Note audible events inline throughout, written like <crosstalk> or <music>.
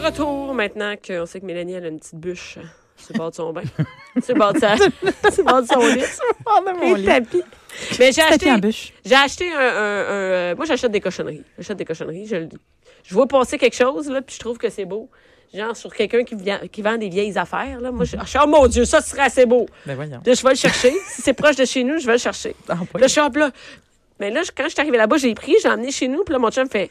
De retour, maintenant qu'on sait que Mélanie elle a une petite bûche sur le bord de son bain. <laughs> sur le bord de, sa... sur le bord de son lit. mon Et lit. tapis. Mais j'ai Tapis acheté, j'ai acheté un, un- un, euh, Moi, j'achète des cochonneries. J'achète des cochonneries. Je, le dis. je vois passer quelque chose, là, puis je trouve que c'est beau. Genre sur quelqu'un qui, vient- qui vend des vieilles affaires. Là. Moi, je, je suis, oh mon Dieu, ça serait assez beau. Ben voyons. Là, je vais le chercher. si c'est proche de chez nous, je vais le chercher. <laughs> Ah. Là, je suis hop, là. Mais là, quand je suis arrivée là-bas, j'ai pris, j'ai emmené chez nous. Puis là, mon chum fait.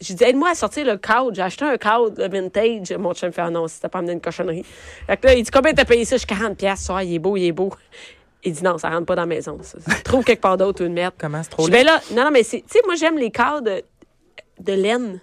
J'ai dit, aide-moi à sortir le cadre. J'ai acheté un cadre le vintage. Mon chum fait, ah non, si t'as pas amené une cochonnerie. Fait que là, il dit, combien t'as payé ça? Je dis, 40 pièces. Ça, il est beau, il est beau. Il dit, non, ça rentre pas dans la maison. Ça. <laughs> Trouve quelque part d'autre ou une merde. Comment c'est trop Je vais là. Non, non, mais c'est. Tu sais, moi, j'aime les cadres de, de laine.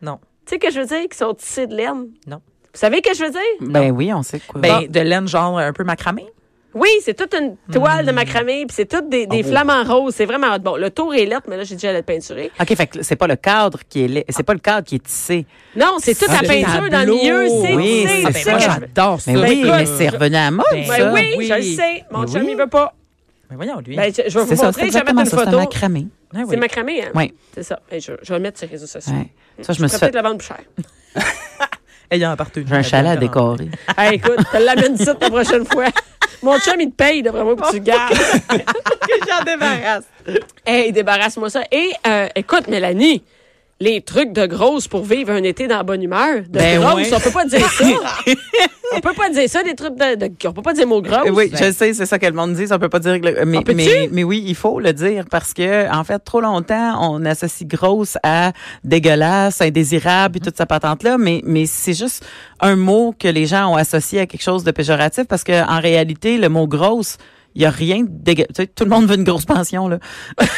Non. Tu sais que je veux dire, qui sont tissés de laine? Non. Vous savez ce que je veux dire? Ben oui, on sait quoi. Ben, de laine genre un peu macramé? Oui, c'est toute une toile Hmm. de macramé, puis c'est toutes des, Oh. des flamants roses. C'est vraiment hot. bon. Le tour est lettre, mais là j'ai déjà la peinturée. OK, fait que c'est pas le cadre qui est laid- c'est pas le cadre qui est tissé. Non, c'est toute la Ah, peinture dans le milieu. C'est Oui, c'est- c'est Ah, c'est ben moi, que je- j'adore ça. Mais Ben, oui, mais c'est revenu à mode, Ben, Ben ça. oui, Oui. je le sais. Mon chum, oui. il veut pas. Mais voyons, lui. Ben, je, je vais vous C'est ça, c'est montrer. Je vais mettre exactement une ça, c'est macramé. Ah oui. C'est macramé, hein? Oui. C'est ça. Ben, je, je vais le mettre sur les réseaux sociaux. Ouais. Ça, je Je me suis peut-être la vendre plus cher. <laughs> Ayant appartenu. J'ai un chalet à décorer. hey, écoute, tu l'amènes ça la prochaine fois. <laughs> Mon chum, il te paye, moi, pour que tu gardes. J'en débarrasse. Hey, débarrasse-moi ça. Et, euh, écoute, Mélanie, les trucs de grosse pour vivre un été dans la bonne humeur. De Ben grosse, on peut pas dire ça. <laughs> on peut pas dire ça, des trucs de, de- On peut pas dire mot grosse. Oui, je sais, c'est ça que le monde dit. On peut pas dire que le- mais, mais, mais oui, il faut le dire parce que, en fait, trop longtemps, on associe grosse à dégueulasse, indésirable et toute sa patente-là. Mais, mais c'est juste un mot que les gens ont associé à quelque chose de péjoratif parce que, en réalité, le mot grosse, il y a rien de dégueu- tu sais, tout le monde veut une grosse pension, là. <laughs>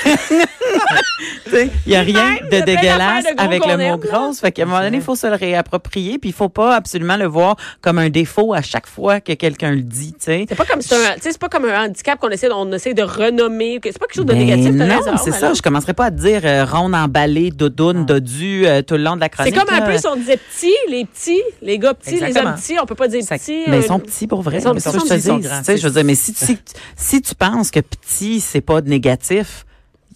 Tu sais, Il y a rien de dégueulasse de avec le mot grosse. Fait qu'à un moment donné, il faut se le réapproprier puis il faut pas absolument le voir comme un défaut à chaque fois que quelqu'un le dit, tu sais. C'est pas comme c'est c'est pas comme un handicap qu'on essaie, on essaie de renommer. C'est pas quelque chose de Ben négatif, t'as non, raison, c'est ça. Je commencerai pas à te dire euh, ronde emballée, doudoune, dodu euh, tout le long de la C'est chronique. comme un peu si on disait petits, les petits, les gars petits, les hommes petits, on peut pas dire petits. mais euh, ils sont petits pour vrai. Ils sont mais je te ils sont dis, grands, tu sais, je veux c'est- dire, mais si tu, si, <laughs> si tu penses que petit, c'est pas négatif,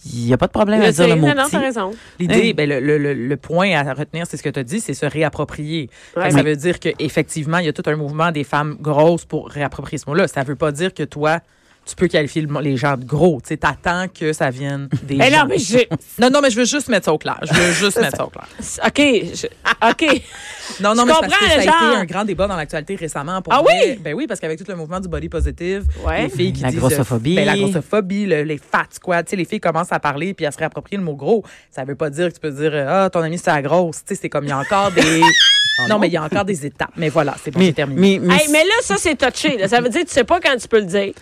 il y a pas de problème à dire le mot non. L'idée, ben, le, le, le, point à retenir, c'est ce que tu as dit, c'est se réapproprier. Ouais. Ça veut dire qu'effectivement, il y a tout un mouvement des femmes grosses pour réapproprier ce mot-là. Ça veut pas dire que toi, tu peux qualifier le- les gens de gros. Tu sais, t'attends que ça vienne <laughs> des Mais gens. non, mais j'ai. Non, non, mais je veux juste mettre ça au clair. Je veux <laughs> juste mettre ça au clair. OK. je- OK. <laughs> Non, non, Je mais c'est parce comprends, que ça a été un grand débat dans l'actualité récemment. Pour Ah vrai. oui? Ben oui, parce qu'avec tout le mouvement du body positive, Ouais. les filles qui La disent... grossophobie. Ben, la grossophobie, le- les fat squats, tu sais, les filles commencent à parler puis à se réapproprier le mot gros. Ça veut pas dire que tu peux dire, ah, ton ami, c'est la grosse. Tu sais, c'est comme, il y a encore des... non, mais il y a encore des étapes. Mais voilà, c'est bon, Mais, terminé. mais, mais, Hey, mais là, ça, c'est touché. là. Ça veut dire que tu sais pas quand tu peux le dire.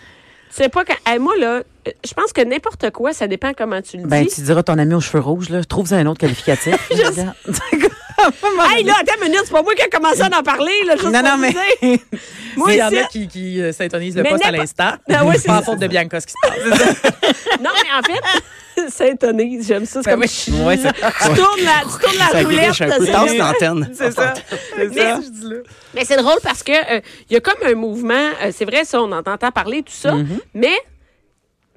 Sais pas. Hey, moi, là, je pense que n'importe quoi, ça dépend comment tu le ben, dis. tu diras ton ami aux cheveux rouges, là. Trouve un autre qualificatif. <laughs> Regarde. <laughs> Hey, là, attends une minute, c'est pas moi qui ai commencé à en parler, là. Juste non, non, mais. <laughs> Moi, il y en a qui, qui euh, s'intonisent le Mais poste à n'importe- l'instant. <laughs> Ah ouais, c'est pas à ça. faute de Bianca, ce qui se passe. Non, mais en fait, étonné. J'aime ça. C'est Ben comme. oui. tu Ouais, tournes la, tu tournes la Ça roulette. griche un peu. c'est Tasse l'antenne. C'est ça. C'est Mais- ça. Mais c'est drôle parce que euh, il y a comme un mouvement, euh, c'est vrai ça, on en entend parler tout ça, Mm-hmm. mais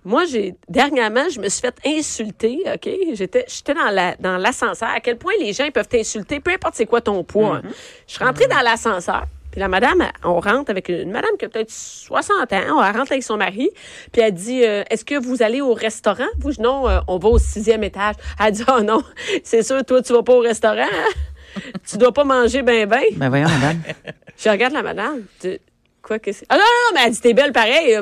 moi j'ai dernièrement, je me suis fait insulter, OK, j'étais j'étais dans la dans l'ascenseur à quel point les gens ils peuvent t'insulter peu importe c'est quoi ton poids. hein. Je suis rentrée dans l'ascenseur puis la madame, on rentre avec une madame qui a peut-être 60 ans, on rentre avec son mari, puis elle dit euh, Est-ce que vous allez au restaurant? Vous, je- non, euh, on va au sixième étage. Elle dit Oh non, <laughs> c'est sûr, toi, tu vas pas au restaurant. hein? <laughs> tu dois pas manger ben ben. Ben, voyons, madame. <laughs> Je regarde la madame. Quoi que c'est? Ah non, non, mais elle dit, t'es belle pareil,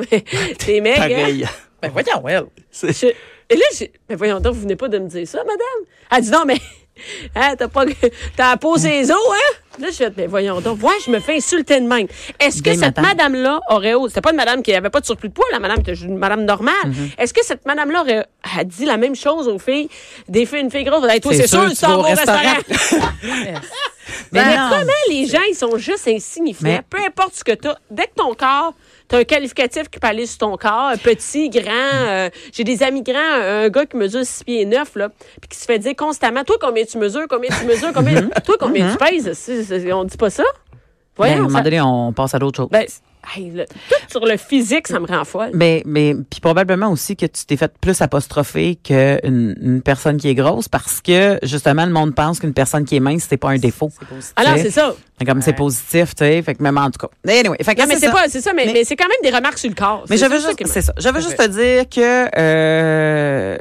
t'es maigre. hein? Ben voyons, elle. Je- et là, j'ai, mais voyons donc, vous venez pas de me dire ça, madame? Elle dit, non, mais, <laughs> hein, t'as pas, t'as posé les os, hein? Là, je fais, mais voyons donc, ouais, je me fais insulter de même. Est-ce que cette madame. madame-là aurait osé, c'était pas une madame qui avait pas de surplus de poids, la madame une madame normale. Mm-hmm. Est-ce que cette madame-là aurait a dit la même chose aux filles, des filles, une fille grosse, hey, toi, c'est sûr, tu vas au restaurant. <laughs> <laughs> Mais Mais non. comment les gens, ils sont juste insignifiants? Mais- Peu importe ce que tu as. Dès que ton corps, tu as un qualificatif qui peut aller sur ton corps, petit, grand. euh, J'ai des amis grands, un gars qui mesure 6 pieds 9, là, puis qui se fait dire constamment Toi, combien tu mesures Combien tu mesures combien... Toi, combien tu pèses C'est- c'est- On dit pas ça? Ben, à un Voyons. moment donné, on passe à d'autres choses. ben, hey, le- tout sur le physique, ça me rend folle. Mais, mais puis probablement aussi que tu t'es fait plus apostropher qu'une une personne qui est grosse parce que justement le monde pense qu'une personne qui est mince c'est pas un défaut. Alors, c'est ça. Comme c'est positif, tu sais. Fait que même en tout cas. Anyway, fait que Non, mais c'est pas, c'est ça, mais, Mais- mais c'est quand même des remarques sur le corps. Mais je veux juste, c'est ça. Je veux juste te dire que euh,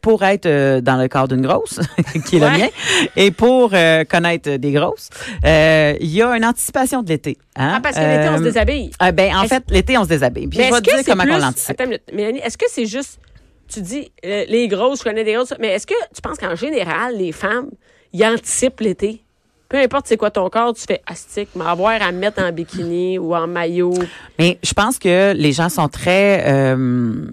pour être euh, dans le corps d'une grosse, <laughs> qui est le Ouais. mien, et pour euh, connaître des grosses, euh, il y a une anticipation de l'été. Hein? Ah, parce que l'été, on se déshabille. ah, ben, en fait, l'été, on se déshabille. Puis je vais te dire c'est comment plus... on l'anticipe. Mélanie, est-ce que c'est juste... Tu dis, les grosses, je connais des grosses, mais est-ce que tu penses qu'en général, les femmes, ils anticipent l'été? Peu importe c'est quoi ton corps, tu fais astique, m'avoir à me mettre en bikini ou en maillot. Mais je pense que les gens sont très euh,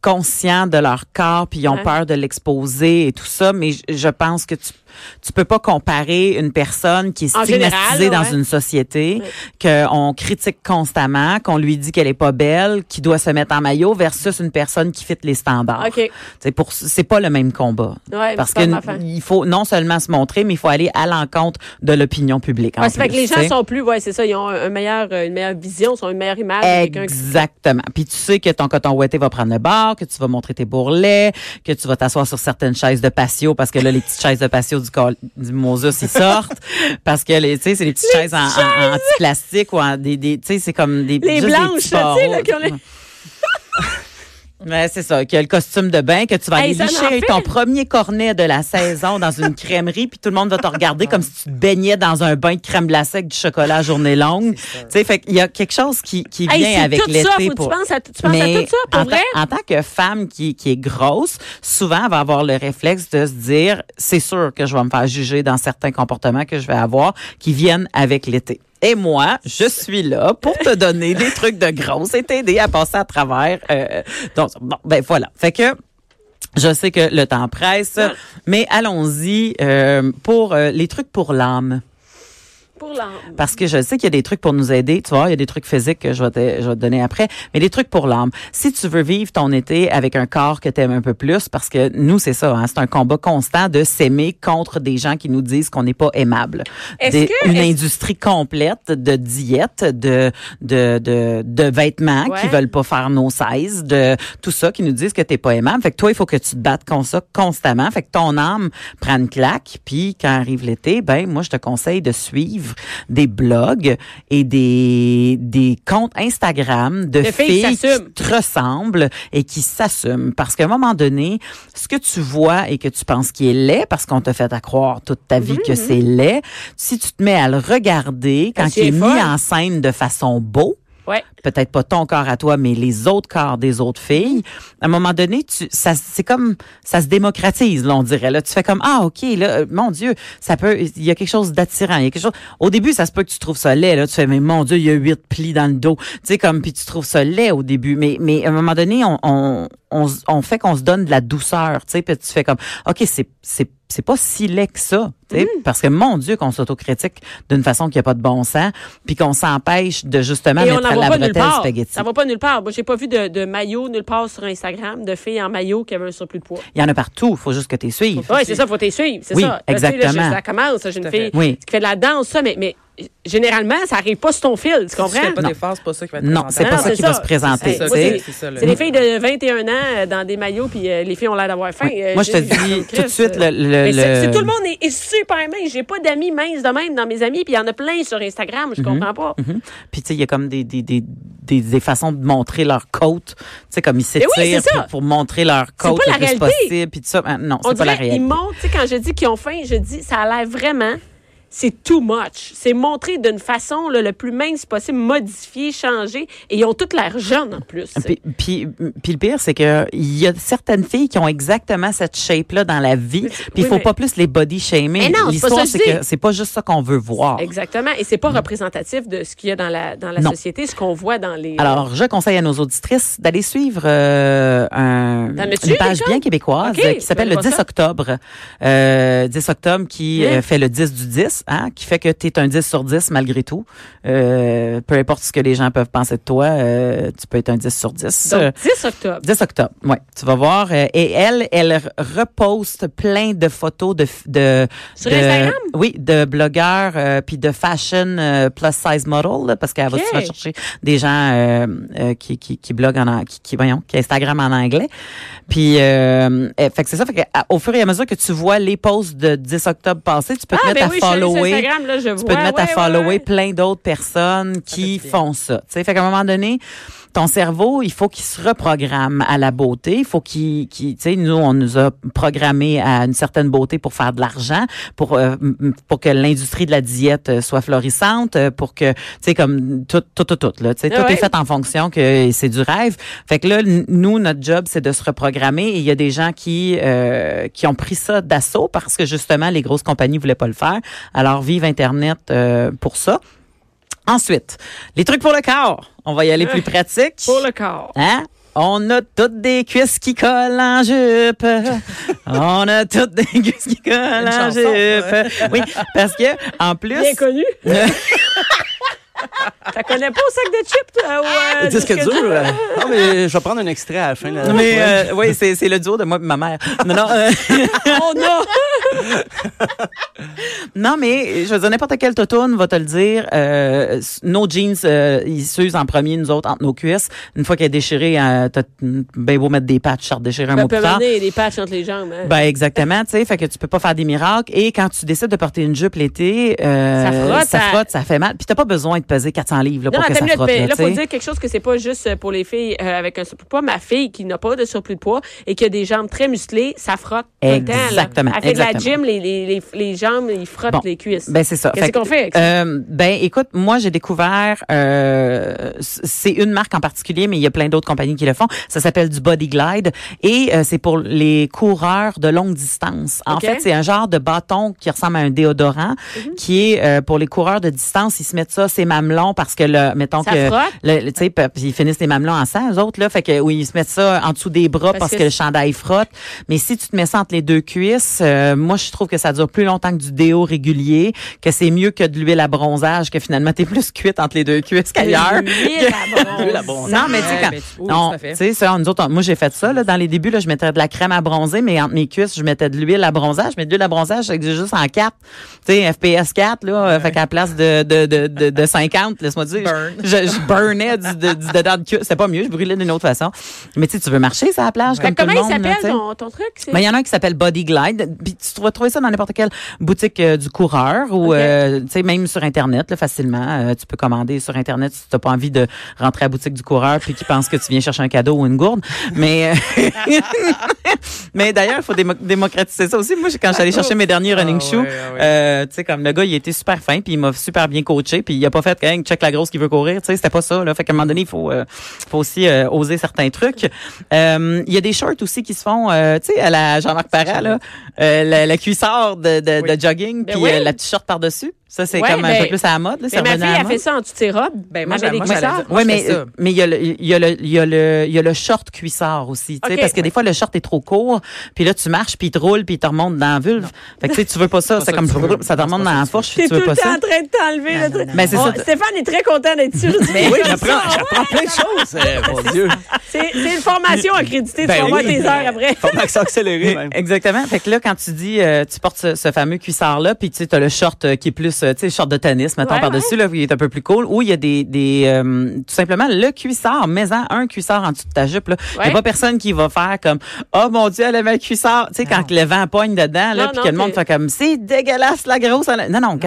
conscients de leur corps puis ils ont Ouais. peur de l'exposer et tout ça. Mais je, je pense que tu tu peux pas comparer une personne qui est En stigmatisée général, dans ouais. une société Ouais. qu'on critique constamment, qu'on lui dit qu'elle est pas belle, qui doit se mettre en maillot versus une personne qui fit les standards. OK. C'est pour c'est pas le même combat. Ouais, Parce affaire. il faut non seulement se montrer, mais il faut aller à l'encontre de l'opinion publique. en fait que plus, les gens sont plus, ouais, c'est ça, ils ont un meilleur, euh, une meilleure vision, ils ont une meilleure image Exactement. Puis tu sais que ton coton ouetté va prendre le bord, que tu vas montrer tes bourrelets, que tu vas t'asseoir sur certaines chaises de patio parce que là les petites chaises de patio du, du Moses ils sortent <laughs> parce que les tu sais c'est les petites chaises en, en, en petit plastique ou en des, des tu sais c'est comme des Les des blanches, tu sais, là, ont les- Ouais, c'est ça, qu'il y a le costume de bain, que tu vas Hey, aller licher ton premier cornet de la saison dans une crèmerie, puis tout le monde va te regarder comme si tu te baignais dans un bain de crème glacée avec du chocolat à journée longue. Tu sais, fait qu'il y a quelque chose qui, qui Hey, vient avec tout l'été. ça, faut que pour... tu penses à, tu penses Mais à tout ça, pour en, vrai? tant- en tant que femme qui, qui est grosse, souvent, elle va avoir le réflexe de se dire, c'est sûr que je vais me faire juger dans certains comportements que je vais avoir qui viennent avec l'été. Et moi, je suis là pour te donner des trucs de grosse et t'aider à passer à travers. euh, donc, bon, ben voilà. Fait que je sais que le temps presse, mais allons-y euh, pour euh, les trucs pour l'âme. Pour l'âme. Parce que je sais qu'il y a des trucs pour nous aider. Tu vois, il y a des trucs physiques que je vais te, je vais te donner après, mais des trucs pour l'âme. Si tu veux vivre ton été avec un corps que tu aimes un peu plus, parce que nous, c'est ça, hein, c'est un combat constant de s'aimer contre des gens qui nous disent qu'on n'est pas aimable. Est-ce Des- que- une industrie complète de diète, de, de, de, de vêtements Ouais. qui veulent pas faire nos sizes, de tout ça qui nous disent que t'es pas aimable. Fait que toi, il faut que tu te battes contre ça constamment. Fait que ton âme prend une claque. Puis quand arrive l'été, ben moi, je te conseille de suivre des blogs et des, des comptes Instagram de, De filles qui te ressemblent et qui s'assument. Parce qu'à un moment donné, ce que tu vois et que tu penses qui est laid, parce qu'on t'a fait à croire toute ta vie que c'est laid, si tu te mets à le regarder quand il est est mis en scène de façon beau, Ouais. peut-être pas ton corps à toi, mais les autres corps des autres filles, à un moment donné, tu, ça, c'est comme, ça se démocratise, là, on dirait. Là, tu fais comme, ah, ok, là, euh, mon Dieu, ça peut, il y a quelque chose d'attirant, il y a quelque chose. Au début, ça se peut que tu trouves ça laid, là, tu fais, mais mon Dieu, il y a huit plis dans le dos, tu sais, comme, puis tu trouves ça laid au début, mais, mais à un moment donné, on, on, on, on fait qu'on se donne de la douceur, tu sais, puis tu fais comme, ok, c'est, c'est, c'est pas si laid que ça, sais, parce que mon Dieu, qu'on s'autocritique d'une façon qui a pas de bon sens, puis qu'on s'empêche de justement Et mettre à la bretelle spaghetti. Ça va pas nulle part. Moi, j'ai pas vu de, de maillot nulle part sur Instagram, de filles en maillot qui avaient un surplus de poids. Il y en a partout. Il faut juste que tu suives. Oui, c'est ça, faut t'y suivre. C'est Oui, ça. Là, sais, là, exactement. je- ça commence. J'ai une fille. Oui. qui fait de la danse, ça, mais, mais généralement, ça arrive pas sur ton fil. Tu Si tu comprends? fais pas c'est pas ça qui va être Non, c'est pas Non, ça qui va se présenter. C'est des filles de 21 ans euh, dans des maillots, puis euh, les filles ont l'air d'avoir faim. Oui. Euh, Moi, je te dis tout de suite le. tout le monde est, est super mince. J'ai pas d'amis minces de même dans mes amis, puis il y en a plein sur Instagram. Je comprends pas. Mhm. Puis tu sais, il y a comme des des, des, des, des façons de montrer leur côte. Tu sais, comme ils s'étirent pour, pour montrer leur côte pas le la plus réalité. possible. Puis tout ça. Ah, Non, On c'est pas la dirait, ils réalité. montrent, tu sais, quand je dis qu'ils ont faim, je dis, ça a l'air vraiment, c'est too much. C'est montré d'une façon là, le plus mince possible, modifié, changé, et ils ont toutes l'air jeunes en plus. Puis, puis, puis le pire, c'est que il y a certaines filles qui ont exactement cette shape-là dans la vie. Puis il oui, faut mais- pas plus les body shamer. Mais non, c'est pas L'histoire, c'est que c'est pas juste ça qu'on veut voir. Exactement. Et c'est pas représentatif de ce qu'il y a dans la, dans la Non. société, ce qu'on voit dans les. Alors, je conseille à nos auditrices d'aller suivre euh, un, une page bien québécoise qui s'appelle je le connais 10 pas ça. octobre. Euh, 10 octobre qui Hein? euh, fait le 10 du 10. Hein, qui fait que tu es un 10 sur 10 malgré tout. Euh, peu importe ce que les gens peuvent penser de toi, euh, tu peux être un 10 sur 10. Donc, Euh, 10 octobre. 10 octobre, oui. Tu vas voir. euh, et elle, elle reposte plein de photos de... de Sur de- Instagram? Oui, de blogueurs euh, puis de fashion euh, plus size model, là, parce qu'elle va Ok. souvent chercher des gens euh, qui, qui, qui bloguent en qui, qui, voyons, qui Instagram en anglais. Puis, fait que c'est ça. Fait que, au fur et à mesure que tu vois les posts de 10 octobre passé, tu peux te Ah, mettre ben à oui, sur follower. Instagram, là, je Tu vois. peux te mettre à ouais, ouais, follower ouais. plein d'autres personnes qui font ça. Tu sais, fait qu'à un moment donné, ton cerveau, il faut qu'il se reprogramme à la beauté. Il faut qu'il, tu sais, nous, on nous a programmé à une certaine beauté pour faire de l'argent, pour euh, pour que l'industrie de la diète euh, soit florissante, euh, pour que, tu sais, comme tout, tout, tout, tout, là, tu sais, Ah tout ouais. est fait en fonction que c'est du rêve. Fait que là, nous, notre job, c'est de se reprogrammer. Et il y a des gens qui euh, qui ont pris ça d'assaut parce que justement, les grosses compagnies voulaient pas le faire. Alors, vive Internet euh, pour ça. Ensuite, les trucs pour le corps. On va y aller plus pratique. Pour le corps. Hein? On a toutes des cuisses qui collent en jupe. <laughs> On a toutes des cuisses qui collent Une en chanson, jupe. Oui, parce que en plus, Bien connu. <laughs> T'as connais pas au sac de chips, toi? ou, euh, Disque dur. euh. Non, mais je vais prendre un extrait à la fin. Là. mais euh, oui, c'est c'est le duo de moi et ma mère. Non, non. euh, <laughs> Oh non! <laughs> Non, mais je veux dire, n'importe quel totoune va te le dire. Euh, nos jeans, euh, ils s'usent en premier, nous autres, entre nos cuisses. Une fois qu'elle est déchirée, euh, t'as bien beau mettre des patchs, ça déchirer un peut plus tard. des patchs entre les jambes. Hein. Ben exactement, tu sais, fait que tu peux pas faire des miracles. Et quand tu décides de porter une jupe l'été, Ça frotte, ça ça- frotte, ça fait mal. Puis t'as pas besoin de peser 400 livres là, non, pour que ça frotte. mais Là, là, faut dire quelque chose que c'est pas juste pour les filles avec un surplus de poids. Ma fille qui n'a pas de surplus de poids et qui a des jambes très musclées, ça frotte tout le temps. là. Exactement, Elle fait exactement. Gym, les, les, les, les jambes, ils frottent Bon. les cuisses. Ben c'est ça. Qu'est-ce qu'on fait avec ça? euh, ben écoute, moi j'ai découvert, euh, c'est une marque en particulier, mais il y a plein d'autres compagnies qui le font. Ça s'appelle du Body Glide et euh, c'est pour les coureurs de longue distance. En fait, c'est un genre de bâton qui ressemble à un déodorant, Mhm. qui est euh, pour les coureurs de distance. Ils se mettent ça, c'est mamelons parce que le, mettons Ça que le, tu sais, ils finissent les mamelons en sang, eux autres là, fait que oui, ils se mettent ça en dessous des bras Parce parce, que que, le chandail frotte. Mais si tu te mets ça entre les deux cuisses, euh, moi je trouve que ça dure plus longtemps que du déo régulier, que c'est mieux que de l'huile à bronzage, que finalement t'es plus cuite entre les deux cuisses qu'ailleurs. L'huile à <laughs> bronze. Non, mais tu sais, Ouais, quand, ben, oui, non, tu sais, ça, nous autres, on- moi, j'ai fait ça, là, dans les débuts, là, je mettais de la crème à bronzer, mais entre mes cuisses, je mettais de l'huile à bronzage, mais de l'huile à bronzage, c'est juste en 4. Tu sais, FPS 4, là, euh, fait qu'à la place de, de, de, de, de 50, laisse-moi dire, Burn. je, je burnais du, de- du dedans de cuisse. C'est pas mieux, je brûlais d'une autre façon. Mais tu sais, tu veux marcher sur la plage, Fait comme que tout le comment il s'appelle ton, ton truc? Ben, il y en a un qui s'appelle Body Glide. Puis tu vas trouver ça dans n'importe quelle boutique euh, du coureur ou Ok. euh, tu sais même sur internet là, facilement. Euh, tu peux commander sur internet si tu n'as pas envie de rentrer à la boutique du coureur puis qui pense que tu viens chercher un cadeau ou une gourde. Mais euh, <laughs> mais d'ailleurs, il faut démo- démocratiser ça aussi. Moi, quand allée chercher mes derniers running Ah shoes, ouais, ah ouais. euh, tu sais comme le gars, il était super fin puis il m'a super bien coaché puis il a pas fait quand check la grosse qui veut courir. Tu sais, c'était pas ça là. Fait qu'à un moment donné, il faut euh, faut aussi oser certains trucs. Euh, Il y a des shorts aussi qui se font, euh, tu sais, à la Jean-Marc Parra là, euh, la, la cuissard de, de, Oui. de jogging Ben puis oui. euh, la petite short par dessus. Ça c'est Ouais, comme un ben, peu plus à la mode là. Mais ma fille a fait ça en toutes ses robes. Ben, moi, Elle moi, des cuissards. Oui, mais il y a le il y a le il y a le il y a le short cuissard aussi, tu sais Ok. parce que des fois le short est trop court, puis là tu marches puis il te roule puis il te remonte dans la vulve. Fait que tu sais tu veux pas ça, c'est ça comme ça te Non, remonte dans la fourche, tu tout veux le pas temps ça. en train de t'enlever le truc. Stéphane est très content d'être sûr. <laughs> Oui, j'apprends, j'apprends plein de choses. euh, <laughs> mon Dieu. C'est c'est une formation accréditée. Tu vas voir tes heures après. Formation accélérée, même. Exactement. Fait que là, quand tu dis, euh, tu portes ce, fameux cuissard-là, puis tu sais, t'as le short euh, qui est plus, tu sais, short de tennis, mettons, Ouais, par-dessus, là, qui est un peu plus cool, ou il y a des, des euh, tout simplement, le cuissard, mets-en un cuissard en dessous de ta jupe, là. Il Ouais. y a pas personne qui va faire comme, oh mon Dieu, elle avait un cuissard. Tu sais, quand le vent pogne dedans, là, puis que le monde fait comme, c'est dégueulasse, la grosse. elle Non, non.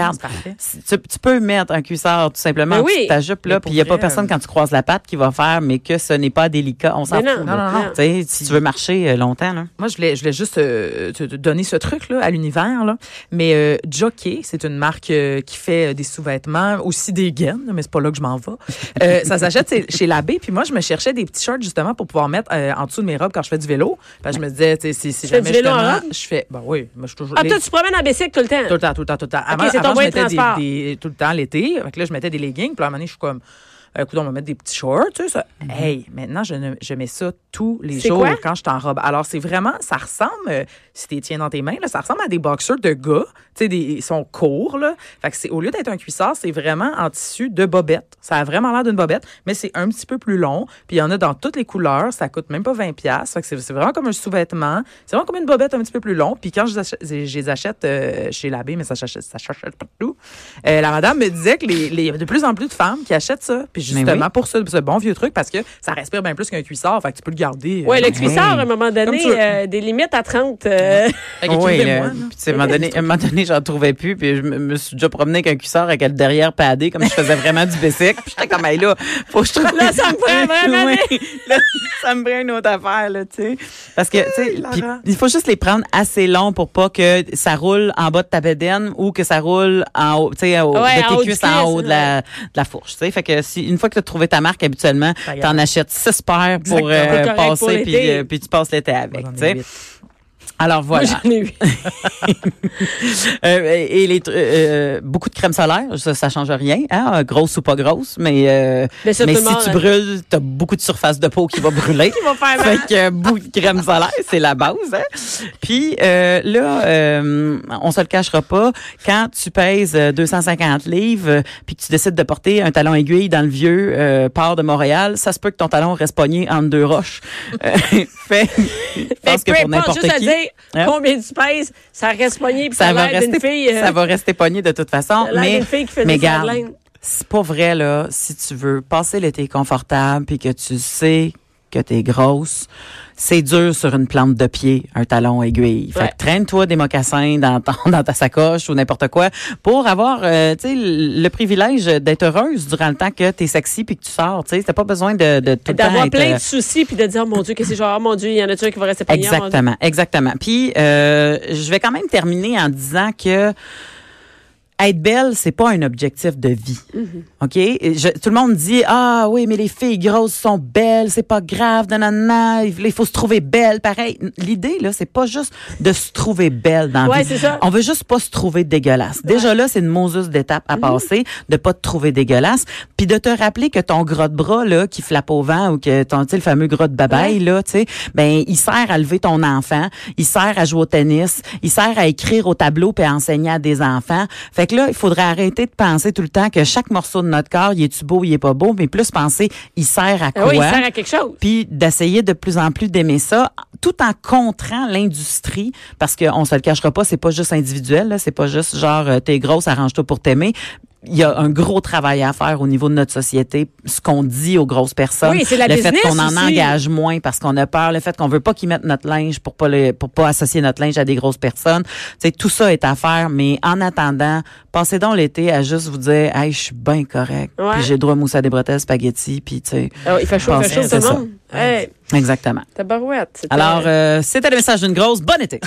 Si- Tu, tu peux mettre un cuissard tout simplement Mais en dessous de ta jupe, là, puis il y a pas personne euh, quand tu croises la patte qui va faire, mais que ce n'est pas délicat. On s'en fout. non, là. non, non, si tu veux marcher euh, longtemps, là. Moi, je voulais, je voulais juste euh, te, donner ce truc-là à l'univers. Là. Mais euh, Jockey, c'est une marque euh, qui fait euh, des sous-vêtements, aussi des gaines, mais c'est pas là que je m'en vais. Euh, ça s'achète chez l'abbé. Puis moi, je me cherchais des petits shorts justement pour pouvoir mettre euh, en dessous de mes robes quand je fais du vélo. Parce que je me disais, tu sais, si, si fais jamais du vélo en robe? je fais, ben oui, moi, je suis toujours. Ah, les- toi, tu te promènes en bicycle tout le temps? tout le temps, tout le temps, tout le temps. Avant, c'est ton avant, je de mettais des, tout le temps l'été. Fait que là, je mettais des leggings. Puis à un moment donné, je suis comme, écoute, on va mettre des petits shorts, tu sais, ça. Hey, maintenant, je, ne- je mets ça tous les jours quoi? quand je suis en robe. Alors, c'est vraiment, ça ressemble, euh, si tu les tiens dans tes mains, là, ça ressemble à des boxers de gars. Tu sais, des- ils sont courts, là. Fait que c'est, au lieu d'être un cuissard, c'est vraiment en tissu de bobette. Ça a vraiment l'air d'une bobette, mais c'est un petit peu plus long. Puis il y en a dans toutes les couleurs. Ça coûte même pas 20 pièces. Fait que c'est, vraiment comme un sous-vêtement. C'est vraiment comme une bobette un petit peu plus long. Puis quand je, les achète- je les achète euh, chez l'abbé, mais ça s'achète, partout, euh, la madame me disait que les, les- de plus en plus de femmes qui achètent ça. Puis justement oui. pour ce, ce bon vieux truc, parce que ça respire bien plus qu'un cuissard. Fait que tu peux le garder. euh, Ouais, le cuissard, à un moment donné, euh, des limites à 30. euh, <laughs> Oui, sais, à un moment donné, à un moment donné, j'en trouvais plus, puis je me, me suis déjà promené avec un cuissard avec le derrière padé, comme je faisais vraiment du basic. Puis j'étais comme, hey, là, faut que je trouve. Là, ça me prend <laughs> vraiment Oui, là, ça me prend une autre affaire, là, tu sais. Parce que, tu sais, il faut juste les prendre assez longs pour pas que ça roule en bas de ta bedaine ou que ça roule en haut, tu sais, au- Ouais, de tes cuisses cuisse, en haut de la, de la fourche, tu sais. Fait que si, une fois que tu as trouvé ta marque, habituellement, est. t'en achètes six paires pour euh, passer, puis, euh, puis tu passes l'été avec, Alors voilà. J'en ai eu. <laughs> Euh, et les, tr- euh, beaucoup de crème solaire, ça, ça change rien, hein, grosse ou pas grosse, mais, euh, Mais mais si tu hein. brûles, t'as beaucoup de surface de peau qui va brûler. <laughs> Qui va faire mal. Fait que euh, beaucoup de crème solaire, c'est la base. Hein? Puis euh, là, euh, on se le cachera pas, quand tu pèses euh, 250 livres, euh, puis que tu décides de porter un talon aiguille dans le vieux euh, port de Montréal, ça se peut que ton talon reste pogné entre deux roches. <laughs> Euh, fait, je pense que pour importe, n'importe qui, combien tu pèses, ça reste pogné puis ça, va rester, fille. euh, ça va rester pogné de toute façon. Mais fille qui fait mais des garde, c'est pas vrai, là, si tu veux passer l'été confortable puis que tu sais que t'es grosse, c'est dur sur une plante de pied, un talon aiguille. Fait Ouais. que traîne-toi des mocassins dans, ton- <laughs> dans ta sacoche ou n'importe quoi pour avoir, euh, tu sais, le privilège d'être heureuse durant le temps que t'es sexy puis que tu sors, tu sais. T'as pas besoin de, de tout D'avoir plein euh, de soucis puis de dire, oh mon Dieu, qu'est-ce que c'est genre, oh mon Dieu, il y en a-tu un qui va rester Dieu. Exactement, exactement. Puis euh, je vais quand même terminer en disant que être belle, c'est pas un objectif de vie. OK? Et je- tout le monde dit Ah oui, mais les filles grosses sont belles, c'est pas grave, nanana, il faut se trouver belle. Pareil. L'idée, là, c'est pas juste de se trouver belle dans la Ouais, vie. c'est ça. On veut juste pas se trouver dégueulasse. Déjà là, c'est une moseuse d'étape à passer, de pas te trouver dégueulasse, puis de te rappeler que ton gros de bras là qui flappe au vent ou que ton le fameux gros de babaye là, tu sais, ben il sert à lever ton enfant, il sert à jouer au tennis, il sert à écrire au tableau puis à enseigner à des enfants. Fait que là, il faudrait arrêter de penser tout le temps que chaque morceau de notre corps, il est-tu beau, il est pas beau, mais plus penser il sert à Ah quoi oui, il sert à quelque chose. puis d'essayer de plus en plus d'aimer ça, tout en contrant l'industrie, parce qu'on se le cachera pas, c'est pas juste individuel, là, c'est pas juste genre euh, t'es grosse, arrange-toi pour t'aimer. Il y a un gros travail à faire au niveau de notre société, ce qu'on dit aux grosses personnes, Oui, la le fait qu'on en aussi. engage moins parce qu'on a peur, le fait qu'on veut pas qu'ils mettent notre linge pour pas le, pour pas associer notre linge à des grosses personnes. Tu sais, tout ça est à faire, mais en attendant, passez donc l'été à juste vous dire, hey, je suis bien correct, Ouais. puis j'ai droit à mousser à des bretelles, spaghetti, puis tu sais, Ah, il fait chaud, il fait chaud, tout le monde. Hey, exactement. tabarouette. Alors, euh, c'était le message d'une grosse. Bonne été.